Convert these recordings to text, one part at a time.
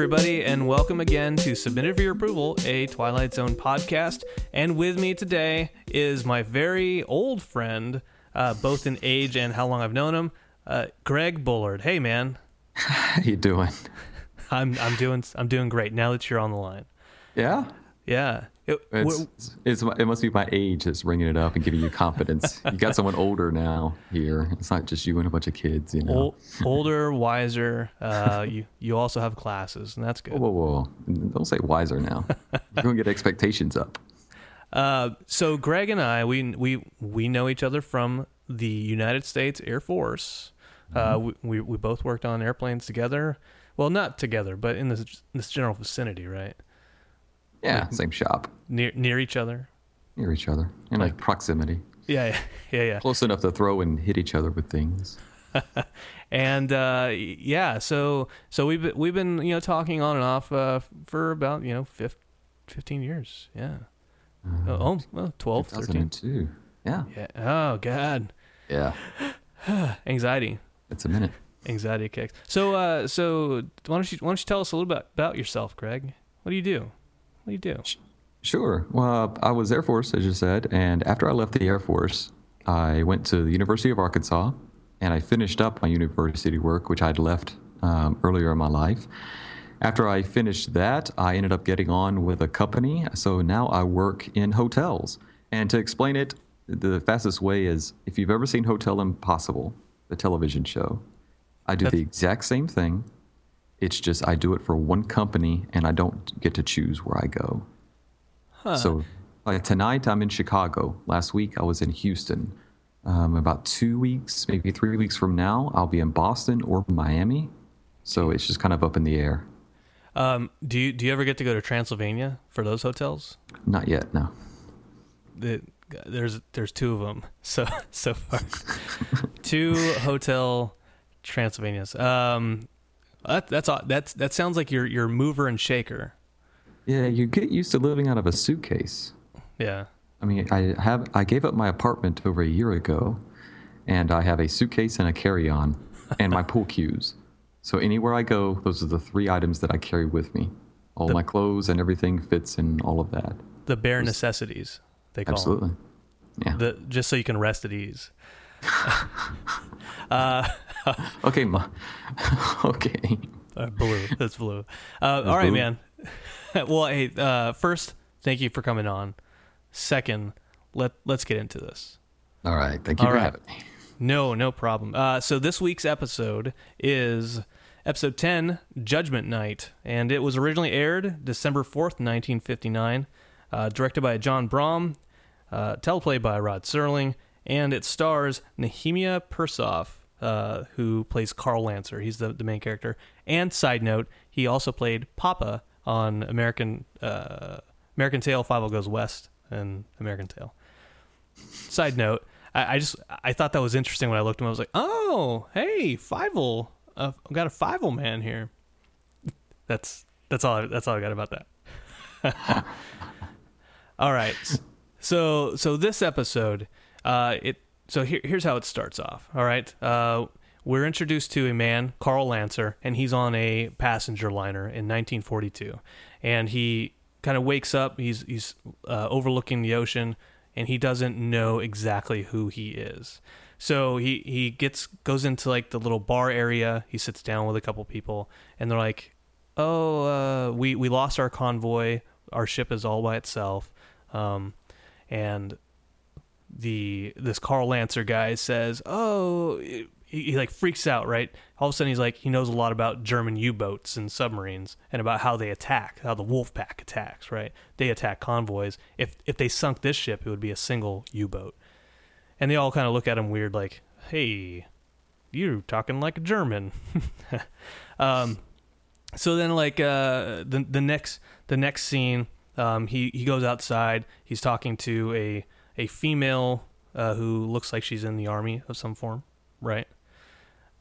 everybody, and welcome again to Submitted for Your Approval, a Twilight Zone podcast. And with me today is my very old friend, uh, both in age and how long I've known him, uh, Greg Bullard. Hey, man. How you doing? I'm I'm doing I'm doing great now that you're on the line. Yeah, Yeah. It- it's, it's it must be my age that's ringing it up and giving you confidence. you got someone older now here. It's not just you and a bunch of kids, you know. ol- older, wiser. Uh, you you also have classes, and that's good. Whoa, whoa, whoa! Don't say wiser now. You're gonna get expectations up. Uh, so Greg and I, we we we know each other from the United States Air Force. Uh, we, we we both worked on airplanes together. Well, not together, but in this this general vicinity, right? Yeah, same shop, Near near each other. near each other, in like proximity, Yeah, yeah, yeah, yeah. close enough to throw and hit each other with things. And uh, yeah, so so we've been, we've been you know talking on and off uh, for about you know fif- 15 years. Yeah. oh, well, 12, 13. 2002. Yeah, Yeah. Oh God, yeah. anxiety. It's a minute. anxiety kicks. So, uh, so why don't you why don't you tell us a little bit about yourself, Greg? What do you do? What do you do? Sure. Well, I was Air Force, as you said, and after I left the Air Force, I went to the University of Arkansas, and I finished up my university work, which I'd left um, earlier in my life. After I finished that, I ended up getting on with a company, so now I work in hotels. And to explain it, the fastest way is if you've ever seen Hotel Impossible, the television show, I do the exact same thing. It's just I do it for one company, and I don't get to choose where I go. So, like tonight, I'm in Chicago. Last week, I was in Houston. Um, about two weeks, maybe three weeks from now, I'll be in Boston or Miami. So it's just kind of up in the air. Um, do you do you ever get to go to Transylvania for those hotels? Not yet, no. The, there's there's two of them so so far. two hotel Transylvanias. Um, that, that's that's that sounds like your your mover and shaker. Yeah, you get used to living out of a suitcase. Yeah. I mean, I have I gave up my apartment over a year ago, and I have a suitcase and a carry-on, and my pool cues. So anywhere I go, those are the three items that I carry with me. All my clothes and everything fits in all of that. The bare necessities they call Absolutely. Yeah. The just so you can rest at ease. okay, ma. okay. Uh, blue. That's blue. Uh, all right, blue. man. well, hey, uh, first, thank you for coming on. Second, let let's get into this. All right. Thank you All for right. having me. No, no problem. Uh, so this week's episode is episode 10, Judgment Night, and it was originally aired December 4th, 1959, uh, directed by John Brahm, uh, teleplay by Rod Serling, and it stars Nehemiah Persoff, uh, who plays Carl Lancer. He's the, the main character. And side note, he also played Papa on American uh, American Tail, Fievel Goes West, and American Tail. Side note, I, I just I thought that was interesting when I looked him. I was like, oh, hey, Fievel, uh, I've got a Fievel man here. That's that's all. I, that's all I got about that. all right, so so this episode, uh, it so here, here's how it starts off. All right, uh, we're introduced to a man, Carl Lancer, and he's on a passenger liner in 1942, and he kind of wakes up. He's he's uh, overlooking the ocean, and he doesn't know exactly who he is. So he he gets goes into like the little bar area. He sits down with a couple people, and they're like, "Oh, uh, we we lost our convoy. Our ship is all by itself." Um, and the this Carl Lancer guy says, "Oh." He, he like freaks out, right? All of a sudden, he's like, he knows a lot about German U-boats and submarines, and about how they attack, how the Wolf Pack attacks, right? They attack convoys. If if they sunk this ship, it would be a single U-boat, and they all kind of look at him weird, like, "Hey, you're talking like a German." um, so then, like uh, the the next the next scene, um, he he goes outside. He's talking to a a female uh, who looks like she's in the army of some form, right?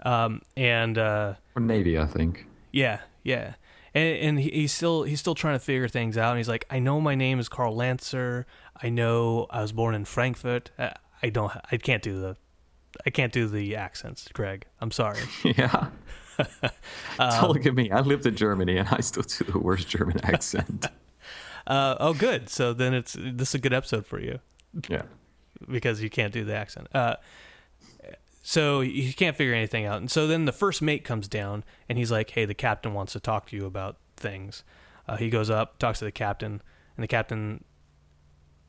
Um, and uh, Or Navy, I think. yeah, yeah. And, and he, he's still he's still trying to figure things out. And he's like, I know my name is Carl Lancer. I know I was born in Frankfurt. I, I don't I can't do the I can't do the accents, Greg. I'm sorry. yeah. Don't look at me. I lived in Germany and I still do the worst German accent. Uh, oh, good. So then it's this is a good episode for you yeah. because you can't do the accent. Uh, so you can't figure anything out. And so then the first mate comes down and he's like, "Hey, the captain wants to talk to you about things." Uh, he goes up, talks to the captain, and the captain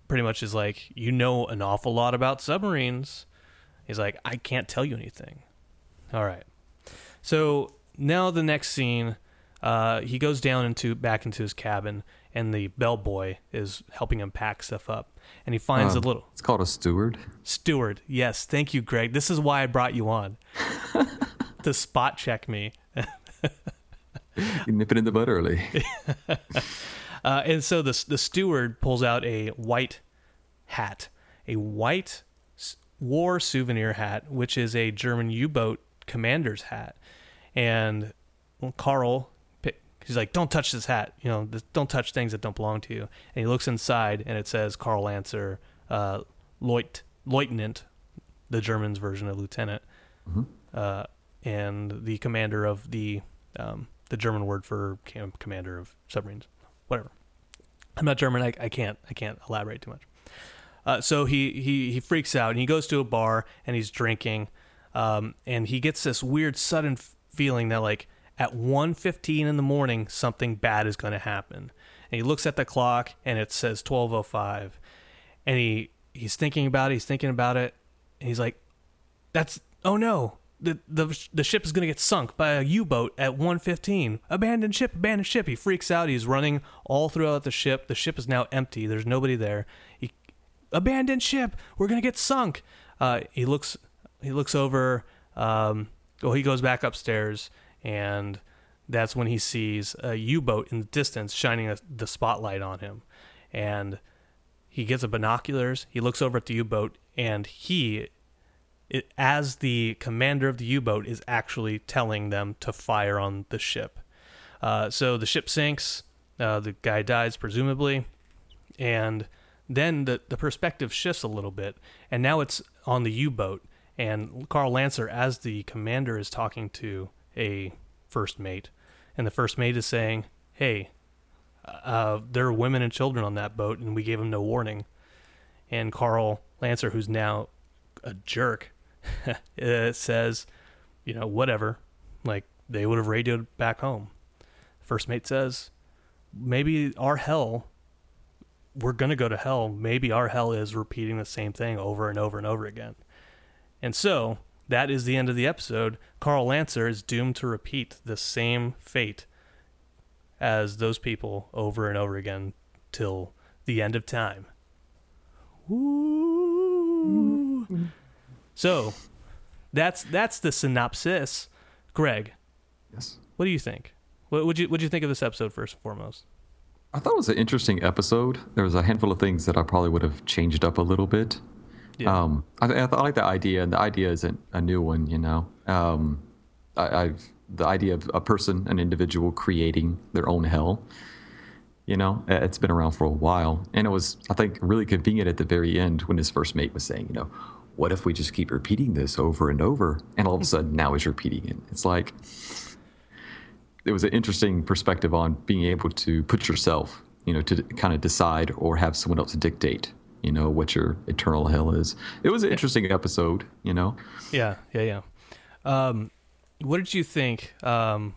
pretty much is like, "You know an awful lot about submarines." He's like, "I can't tell you anything." All right. So now the next scene, uh, he goes down into back into his cabin, and the bellboy is helping him pack stuff up, and he finds Um, a little It's called a steward. steward. Yes, thank you, Greg. This is why I brought you on to spot check me. You nip it in the bud early. Uh, and so the the steward pulls out a white hat, a white war souvenir hat, which is a German U-boat commander's hat. And Carl, he's like, "Don't touch this hat. You know, this, don't touch things that don't belong to you." And he looks inside, and it says Carl Lancer, uh, Leut, Lieutenant, the German's version of lieutenant, uh, and the commander of the um, the German word for cam- commander of submarines. Whatever. I'm not German. I, I can't I can't elaborate too much. Uh, so he, he he freaks out and he goes to a bar and he's drinking, um, and he gets this weird sudden f- feeling that like at 1.15 in the morning something bad is going to happen. And he looks at the clock and it says 12:05, and he he's thinking about it. He's thinking about it, and he's like, "That's oh no." The, the the ship is going to get sunk by a U-boat at 1:15. Abandoned ship, abandoned ship. He freaks out. He's running all throughout the ship. The ship is now empty. There's nobody there. He abandoned ship. We're gonna get sunk. Uh, he looks he looks over. Um, well, he goes back upstairs, and that's when he sees a U-boat in the distance shining a, the spotlight on him, and he gets a binoculars. He looks over at the U-boat, and he, it, as the commander of the U-boat, is actually telling them to fire on the ship. Uh, so the ship sinks. Uh, the guy dies presumably, and then the the perspective shifts a little bit, and now it's on the U-boat, and Carl Lancer, as the commander, is talking to a first mate, and the first mate is saying, "Hey, uh, there are women and children on that boat, and we gave them no warning." And Carl Lancer, who's now a jerk, uh, says, "You know, whatever. Like they would have radioed back home." First mate says, "Maybe our hell." We're gonna go to hell. Maybe our hell is repeating the same thing over and over and over again. And so that is the end of the episode. Carl Lancer is doomed to repeat the same fate as those people over and over again till the end of time. Woo. So that's that's the synopsis. Greg, Yes. what do you think? What would you what you think of this episode first and foremost? I thought it was an interesting episode. There was a handful of things that I probably would have changed up a little bit. Yeah. Um, I, I, I like that idea, and the idea isn't a new one, you know. Um, I, I've the idea of a person, an individual creating their own hell. You know, it's been around for a while, and it was, I think, really convenient at the very end when his first mate was saying, you know, what if we just keep repeating this over and over, and all of a sudden now he's repeating it. It's like it was an interesting perspective on being able to put yourself, you know, to kind of decide or have someone else dictate, you know, what your eternal hell is. It was an interesting episode, you know. Yeah, yeah, yeah. Um, what did you think? Um,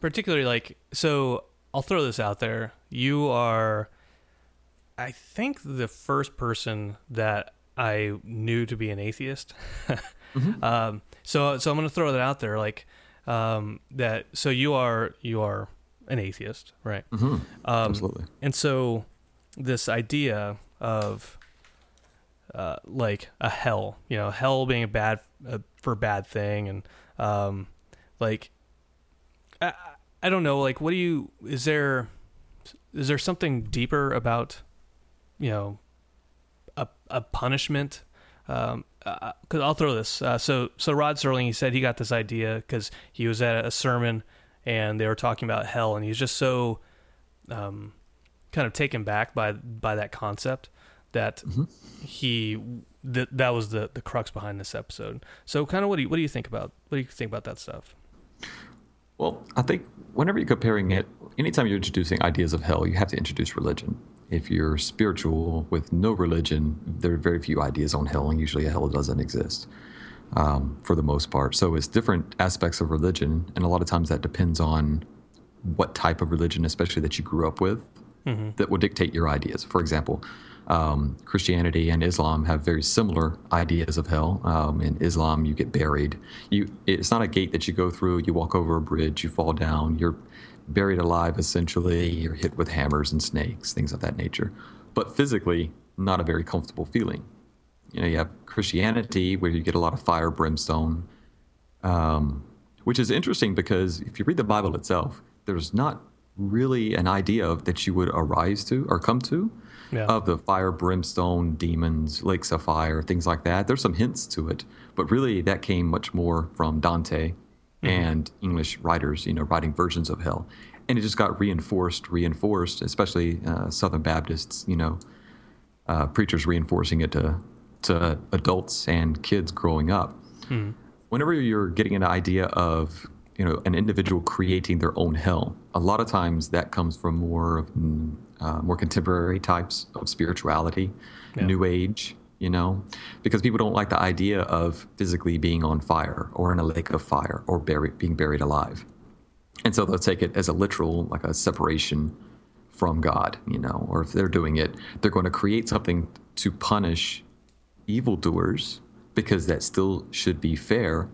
particularly, like, so I'll throw this out there. You are, I think, the first person that I knew to be an atheist. um, so, so I'm going to throw that out there, like, um, that. So you are, you are an atheist, right? Um, Absolutely. and so this idea of uh, like a hell, you know, hell being a bad uh, for bad thing, and um, like I, I don't know, like what do you is there is there something deeper about you know a a punishment? Um, because I'll throw this. Uh, so so Rod Serling, he said he got this idea because he was at a sermon and they were talking about hell, and he's just so um, kind of taken back by by that concept that he that that was the the crux behind this episode. So, kind of what do you what do you think about what do you think about that stuff? Well, I think whenever you're comparing it, anytime you're introducing ideas of hell, you have to introduce religion. If you're spiritual with no religion, there are very few ideas on hell, and usually hell doesn't exist um, for the most part. So it's different aspects of religion, and a lot of times that depends on what type of religion, especially that you grew up with, that will dictate your ideas. For example, um, Christianity and Islam have very similar ideas of hell. Um, in Islam, you get buried. You, it's not a gate that you go through. You walk over a bridge. You fall down. You're buried alive. Essentially, you're hit with hammers and snakes, things of that nature. But physically, not a very comfortable feeling. You know, you have Christianity where you get a lot of fire, brimstone, um, which is interesting because if you read the Bible itself, there's not really an idea of, that you would arise to or come to Yeah. of the fire, brimstone, demons, lakes of fire, things like that. There's some hints to it, but really that came much more from Dante and English writers, you know, writing versions of hell. And it just got reinforced, reinforced, especially uh, Southern Baptists, you know, uh, preachers reinforcing it to, to adults and kids growing up. Whenever you're getting an idea of you know an individual creating their own hell, a lot of times that comes from more of uh, more contemporary types of spirituality, Yeah. New Age, you know, because people don't like the idea of physically being on fire or in a lake of fire or buried, being buried alive. And so they'll take it as a literal, like a separation from God, you know, or if they're doing it, they're going to create something to punish evildoers because that still should be fair.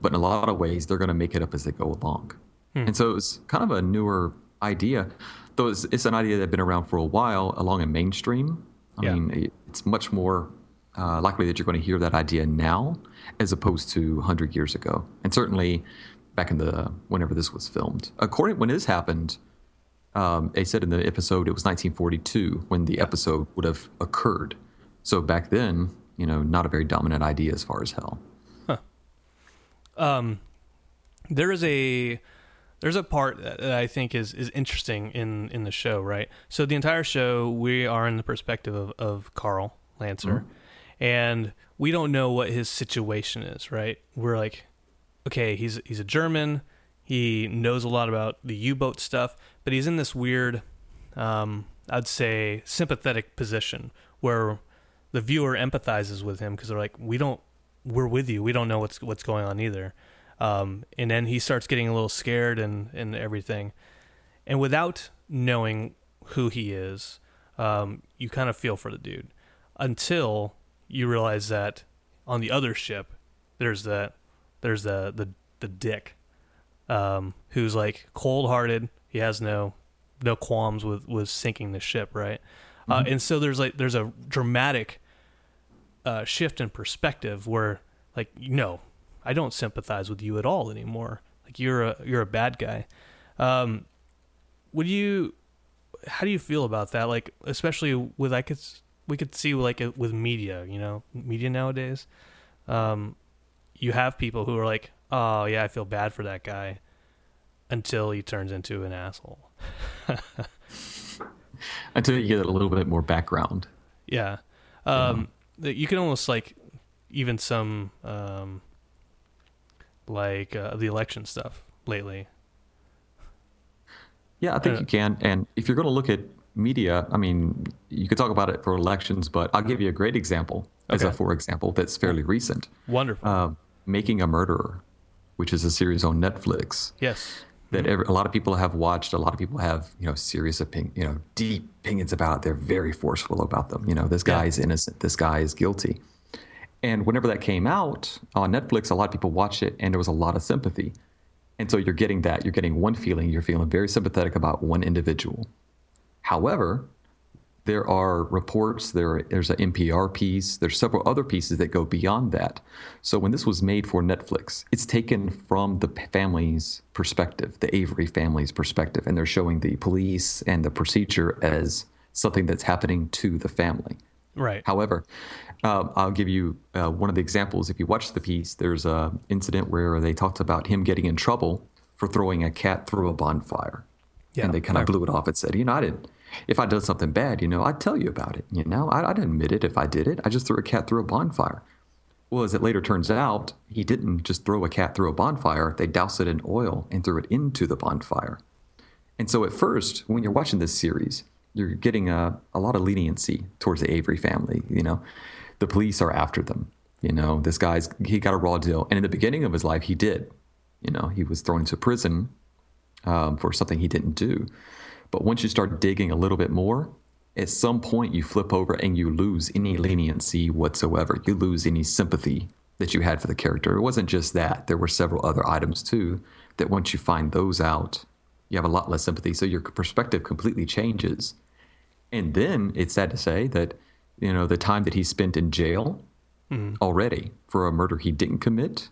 But in a lot of ways, they're going to make it up as they go along. And so it's kind of a newer idea, though it's, it's an idea that's been around for a while along in mainstream. I Yeah. mean, it- it's much more uh, likely that you're going to hear that idea now as opposed to 100 years ago. And certainly back in the, whenever this was filmed. According, when this happened, um, they said in the episode it was 1942 when the episode would have occurred. So back then, you know, not a very dominant idea as far as hell. There is a there's a part that I think is is interesting in in the show, right? So the entire show we are in the perspective of, of Carl Lancer, and we don't know what his situation is, right? We're like, okay, he's he's a German, he knows a lot about the U-boat stuff, but he's in this weird, um, I'd say, sympathetic position where the viewer empathizes with him because they're like, we don't, we're with you, we don't know what's what's going on either. Um, and then he starts getting a little scared and, and everything. And without knowing who he is, um, you kind of feel for the dude until you realize that on the other ship, there's that, there's the, the, the dick, um, who's like cold hearted. He has no, no qualms with, with sinking the ship. Right. Uh, and so there's like, there's a dramatic, uh, shift in perspective where like, no, I don't sympathize with you at all anymore. Like you're a you're a bad guy. Um, would you? How do you feel about that? Like especially with I could we could see like it with media, you know, media nowadays. Um, you have people who are like, oh yeah, I feel bad for that guy, until he turns into an asshole. Until you get a little bit more background. Yeah. Um, You can almost like even some um, like uh, the election stuff lately. Yeah, I think Uh, you can. And if you're going to look at media, I mean, you could talk about it for elections, but I'll give you a great example as a for example that's fairly recent. Wonderful. Uh, Making a Murderer, which is a series on Netflix yes. That every, a lot of people have watched. A lot of people have, you know, serious opinion, you know, deep opinions about. They're very forceful about them. You know, this guy Yeah. is innocent. This guy is guilty. And whenever that came out on Netflix, a lot of people watched it, and there was a lot of sympathy. And so you're getting that. You're getting one feeling. You're feeling very sympathetic about one individual. However, there are reports, there, there's an NPR piece, there's several other pieces that go beyond that. So when this was made for Netflix, it's taken from the family's perspective, the Avery family's perspective, and they're showing the police and the procedure as something that's happening to the family. Right. However, um, I'll give you uh, one of the examples. If you watch the piece, there's a incident where they talked about him getting in trouble for throwing a cat through a bonfire, Yeah, and they kind of blew it off and said, "You know, I didn't, if I did something bad, you know, I'd tell you about it. You know, I, I'd admit it if I did it. I just threw a cat through a bonfire. Well, as it later turns out, he didn't just throw a cat through a bonfire. They doused it in oil and threw it into the bonfire. And so at first, when you're watching this series, you're getting a, a lot of leniency towards the Avery family. You know, the police are after them. You know, this guy's, he got a raw deal. And in the beginning of his life, he did. You know, he was thrown into prison um, for something he didn't do. But once you start digging a little bit more, at some point you flip over and you lose any leniency whatsoever. You lose any sympathy that you had for the character. It wasn't just that, there were several other items too that once you find those out, you have a lot less sympathy. So your perspective completely changes. And then it's sad to say that, you know, the time that he spent in jail mm. already for a murder he didn't commit,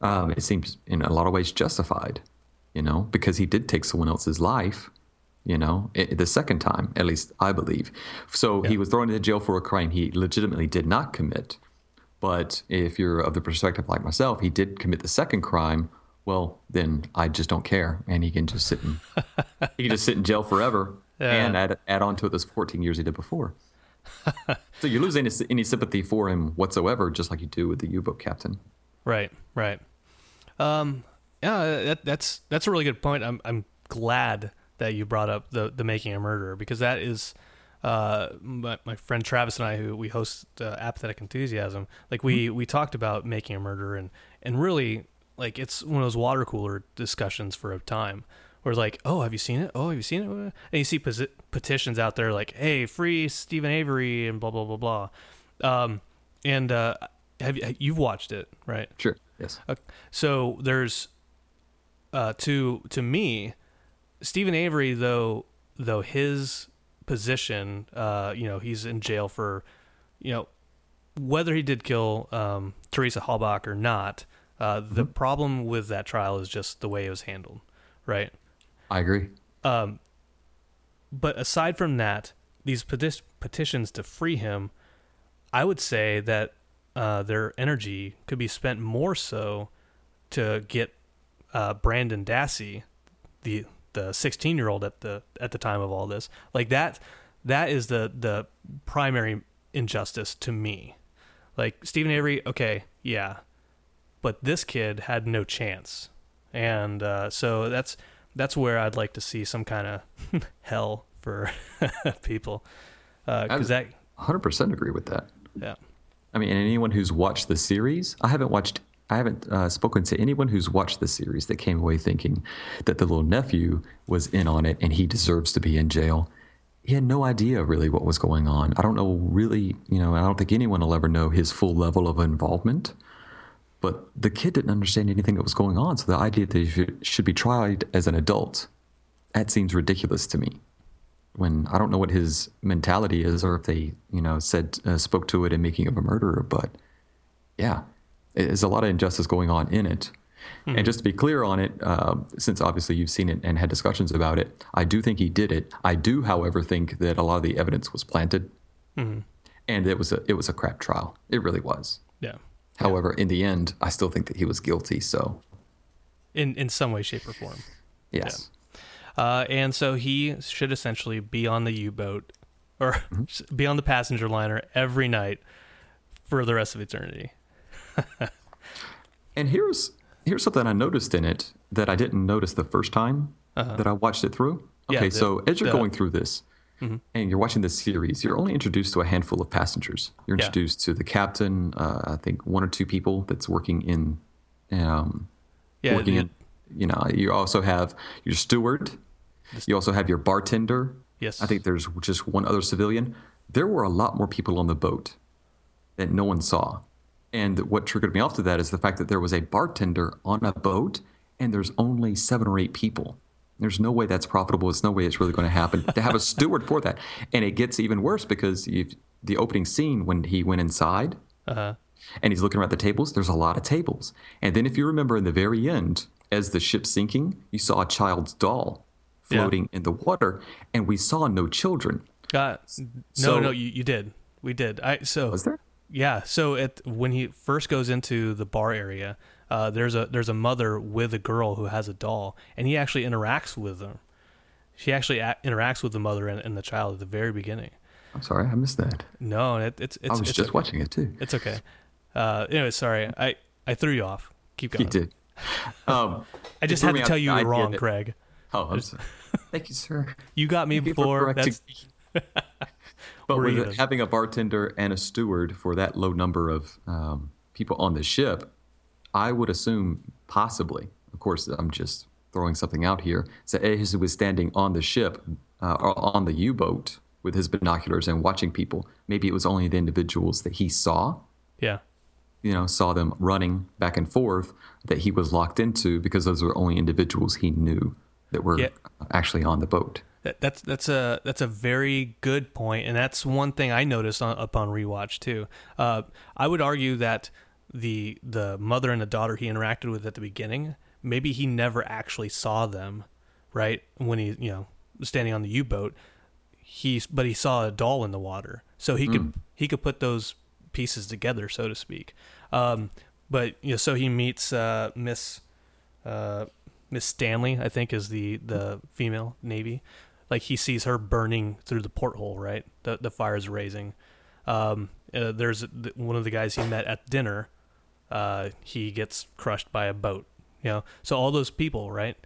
um, it seems in a lot of ways justified, you know, because he did take someone else's life you know, it, the second time, at least I believe. So yeah. he was thrown into jail for a crime he legitimately did not commit. But if you're of the perspective like myself, he did commit the second crime. Well, then I just don't care, and he can just sit in he can just sit in jail forever, yeah. and add add on to it those 14 years he did before. so you lose any any sympathy for him whatsoever, just like you do with the U-boat captain. Right, right. Um, yeah, that, that's that's a really good point. I'm I'm glad that you brought up the the making a murderer because that is uh, my, my friend Travis and I who we host uh, apathetic enthusiasm like we mm-hmm. we talked about making a murderer and and really like it's one of those water cooler discussions for a time where like oh have you seen it oh have you seen it and you see petitions out there like hey free Steven Avery and blah blah blah blah um, and uh, have you you've watched it right sure yes okay. so there's uh, to to me Steven Avery, though, though his position, uh, you know, he's in jail for, you know, whether he did kill um, Teresa Halbach or not. Uh, mm-hmm. The problem with that trial is just the way it was handled, right? I agree. Um, but aside from that, these peti- petitions to free him, I would say that uh, their energy could be spent more so to get uh, Brendan Dassey, the the 16 year old at the at the time of all this. Like that that is the the primary injustice to me. Like steven Avery okay yeah but this kid had no chance. And uh, so that's that's where I'd like to see some kind of hell for people. Because uh, that 100% agree with that. Yeah. I mean anyone who's watched the series I haven't watched I haven't uh, spoken to anyone who's watched the series that came away thinking that the little nephew was in on it and he deserves to be in jail. He had no idea really what was going on. I don't know really, you know, I don't think anyone will ever know his full level of involvement. But the kid didn't understand anything that was going on. So the idea that he should be tried as an adult, that seems ridiculous to me. When I don't know what his mentality is, or if they, you know, said uh, spoke to it in making of a murderer, but yeah, there's a lot of injustice going on in it. Mm-hmm. And just to be clear on it, uh, since obviously you've seen it and had discussions about it, I do think he did it. I do, however, think that a lot of the evidence was planted, mm-hmm. and it was a it was a crap trial. It really was. Yeah. However, yeah. in the end, I still think that he was guilty. So, in in some way, shape, or form. Yes. Yeah. Uh, and so he should essentially be on the U boat or mm-hmm. be on the passenger liner every night for the rest of eternity. and here's here's something I noticed in it that I didn't notice the first time uh-huh. that I watched it through. Okay, yeah, the, so as you're the, going through this mm-hmm. and you're watching this series, you're only introduced to a handful of passengers. You're introduced yeah. to the captain, uh, I think one or two people that's working in, um, yeah, working in. You know, you also have your steward. You also have your bartender. Yes, I think there's just one other civilian. There were a lot more people on the boat that no one saw. And what triggered me off to that is the fact that there was a bartender on a boat and there's only seven or eight people. There's no way that's profitable. There's no way it's really going to happen to have a steward for that. And it gets even worse because the opening scene when he went inside uh-huh. and he's looking around the tables, there's a lot of tables. And then if you remember in the very end, as the ship's sinking, you saw a child's doll floating yeah. in the water, and we saw no children. Uh, no, so, no, you, you did. We did. I so was there? Yeah. So it when he first goes into the bar area, uh, there's a there's a mother with a girl who has a doll, and he actually interacts with them. She actually a- interacts with the mother and, and the child at the very beginning. I'm sorry, I missed that. No, it, it's it's I was it's just okay. watching it too. It's okay. Uh, anyway, sorry, I I threw you off. Keep going. You did. Um, I just had to tell you you were wrong, that- Craig. oh, I'm sorry. Thank you, sir. You got me you before. That's. But with having a bartender and a steward for that low number of um, people on the ship, I would assume possibly, of course, I'm just throwing something out here, that Ahazu was standing on the ship uh, or on the U boat with his binoculars and watching people. Maybe it was only the individuals that he saw, yeah. you know, saw them running back and forth that he was locked into because those were only individuals he knew that were Yeah. actually on the boat. That, that's that's a that's a very good point, and that's one thing I noticed on, upon rewatch too. Uh, I would argue that the the mother and the daughter he interacted with at the beginning, maybe he never actually saw them, right? When he you know was standing on the U boat, he but he saw a doll in the water, so he could he could put those pieces together, so to speak. Um, but you know, so he meets uh, Miss uh, Miss Stanley, I think, is the the female Navy. Like he sees her burning through the porthole, right? The the fire's raising. Um, uh, there's th- one of the guys he met at dinner. Uh, he gets crushed by a boat. You know, so all those people, right,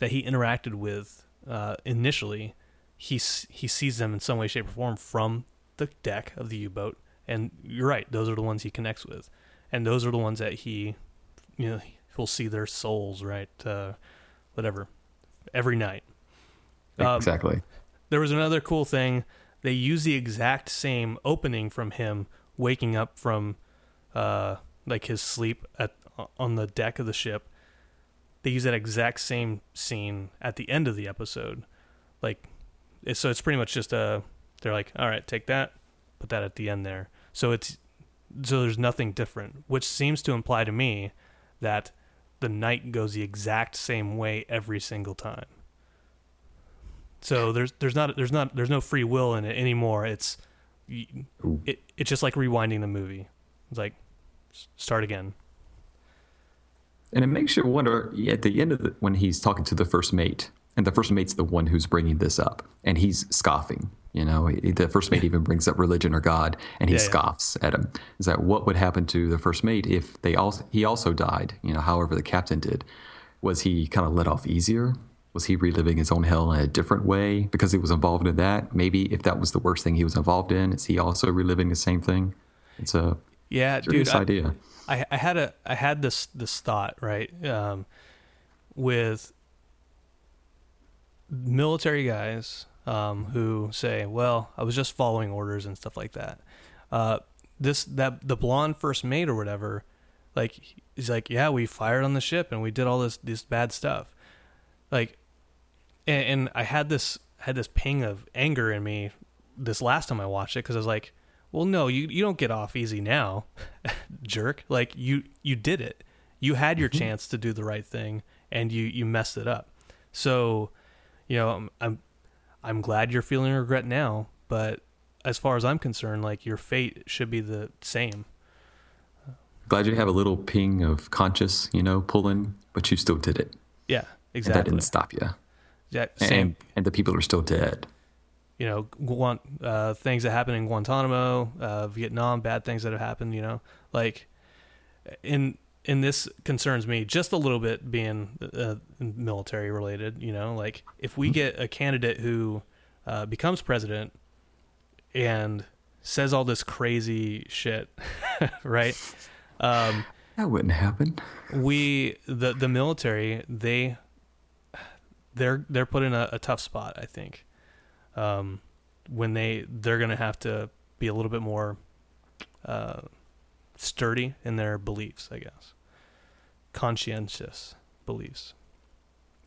that he interacted with uh, initially, he he sees them in some way, shape, or form from the deck of the U-boat. And you're right; those are the ones he connects with, and those are the ones that he, you know, he'll see their souls, right? Uh, whatever, every night. Um, exactly. There was another cool thing. They use the exact same opening from him waking up from uh, like his sleep at on the deck of the ship. They use that exact same scene at the end of the episode. Like it's, so it's pretty much just a they're like, "All right, take that, put that at the end there." So it's so there's nothing different, which seems to imply to me that the night goes the exact same way every single time. So there's there's not there's not there's no free will in it anymore. It's it, it's just like rewinding the movie. It's like start again. And it makes you wonder at the end of the, when he's talking to the first mate, and the first mate's the one who's bringing this up, and he's scoffing. You know, he- the first mate even brings up religion or God, and he Yeah, yeah. scoffs at him. Is that what would happen to the first mate if they also he also died? You know, however the captain did. Was he kind of let off easier? Was he reliving his own hell in a different way because he was involved in that? Maybe if that was the worst thing he was involved in, is he also reliving the same thing? It's a Yeah, dude. I, idea. I I had a I had this this thought right um, with military guys um, who say, "Well, I was just following orders and stuff like that." Uh, this that the blonde first mate or whatever, like he's like, "Yeah, we fired on the ship and we did all this this bad stuff," like, and, and I had this had this ping of anger in me this last time I watched it because I was like, "Well, no, you you don't get off easy now, jerk. Like you you did it. You had your mm-hmm. chance to do the right thing and you you messed it up. So, you know, I'm I'm, I'm glad you're feeling regret now, but as far as I'm concerned, like your fate should be the same. Glad you have a little ping of conscious, you know, pulling, but you still did it. Yeah, And that didn't stop you. That And, same, and the people are still dead. you know, uh, things that happen in Guantanamo, uh, Vietnam, bad things that have happened. You know, like in and this concerns me just a little bit, being uh, military related. You know, like if we get a candidate who uh, becomes president and says all this crazy shit, right? Um, That wouldn't happen. we the the military they they're they're put in a, a tough spot i think um when they they're gonna have to be a little bit more uh sturdy in their beliefs i guess conscientious beliefs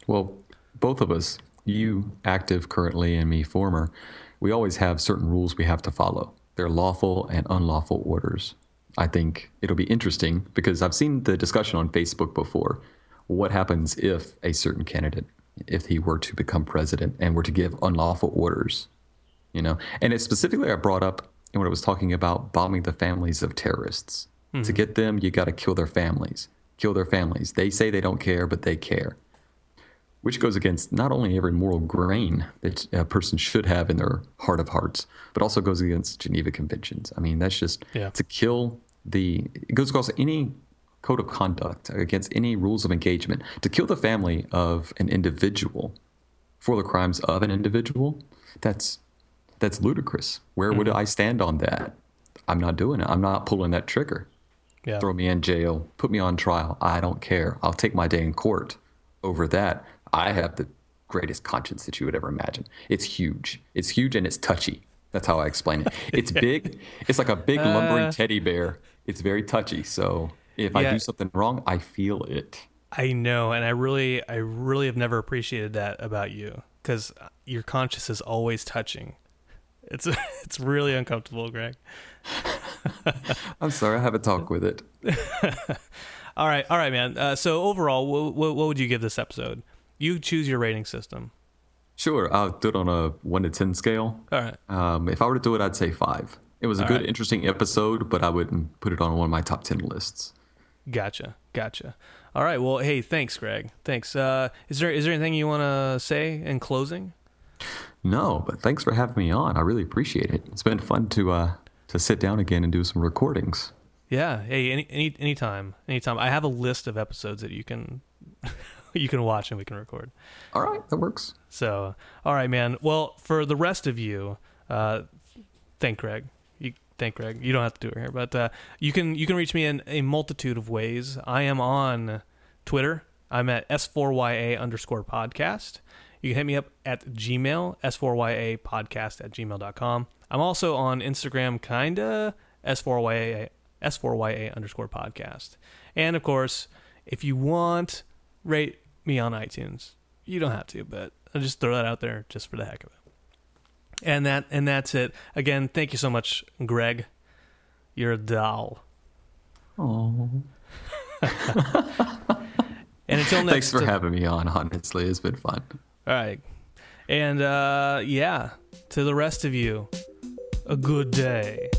Well, both of us, you active currently and me former, we always have certain rules we have to follow. They're lawful and unlawful orders. I think it'll be interesting because I've seen the discussion on Facebook before. What happens if a certain candidate, if he were to become president and were to give unlawful orders? You know, and it specifically I brought up when I was talking about bombing the families of terrorists. Hmm. To get them, you got to kill their families. Kill their families. They say they don't care, but they care which goes against not only every moral grain that a person should have in their heart of hearts, but also goes against Geneva Conventions. I mean, that's just Yeah. to kill the. It goes across any code of conduct against any rules of engagement to kill the family of an individual for the crimes of an individual. That's that's ludicrous. Where would mm-hmm. I stand on that? I'm not doing it. I'm not pulling that trigger Yeah. throw me in jail, put me on trial. I don't care. I'll take my day in court over that. I have the greatest conscience that you would ever imagine. It's huge. It's huge and it's touchy. That's how I explain it. It's big. It's like a big lumbering uh, teddy bear. It's very touchy. So if I do something wrong, I feel it. I know, and I really, I really have never appreciated that about you because your conscience is always touching. It's it's really uncomfortable, Greg. I'm sorry. I have a talk with it. All right, all right, man. Uh, so overall, what, what, what would you give this episode? You choose your rating system. Sure. I'll do it on a one to 10 scale. All right. Um, if I were to do it, I'd say five. It was a All good, right. interesting episode, but I wouldn't put it on one of my top 10 lists. Gotcha, gotcha. All right. Well, hey, thanks, Greg. Thanks. Uh, is there is there anything you want to say in closing? No, but thanks for having me on. I really appreciate it. It's been fun to uh, to sit down again and do some recordings. Yeah. Hey, any any anytime, anytime. I have a list of episodes that you can you can watch and we can record. All right, that works. So, all right, man. Well, for the rest of you, uh, thank Greg. Thank Greg. You don't have to do it here, but uh, you can you can reach me in a multitude of ways. I am on Twitter. I'm at s4ya underscore podcast. You can hit me up at Gmail, s4ya podcast at gmail.com. I'm also on Instagram, kinda s4ya s4ya underscore podcast. And of course, if you want, rate me on iTunes. You don't have to, but I'll just throw that out there just for the heck of it. And that and that's it. Again, thank you so much, Greg. You're a doll. Oh, And until next thanks for having me on. Honestly, it's been fun. All right. And uh yeah, to the rest of you, a good day.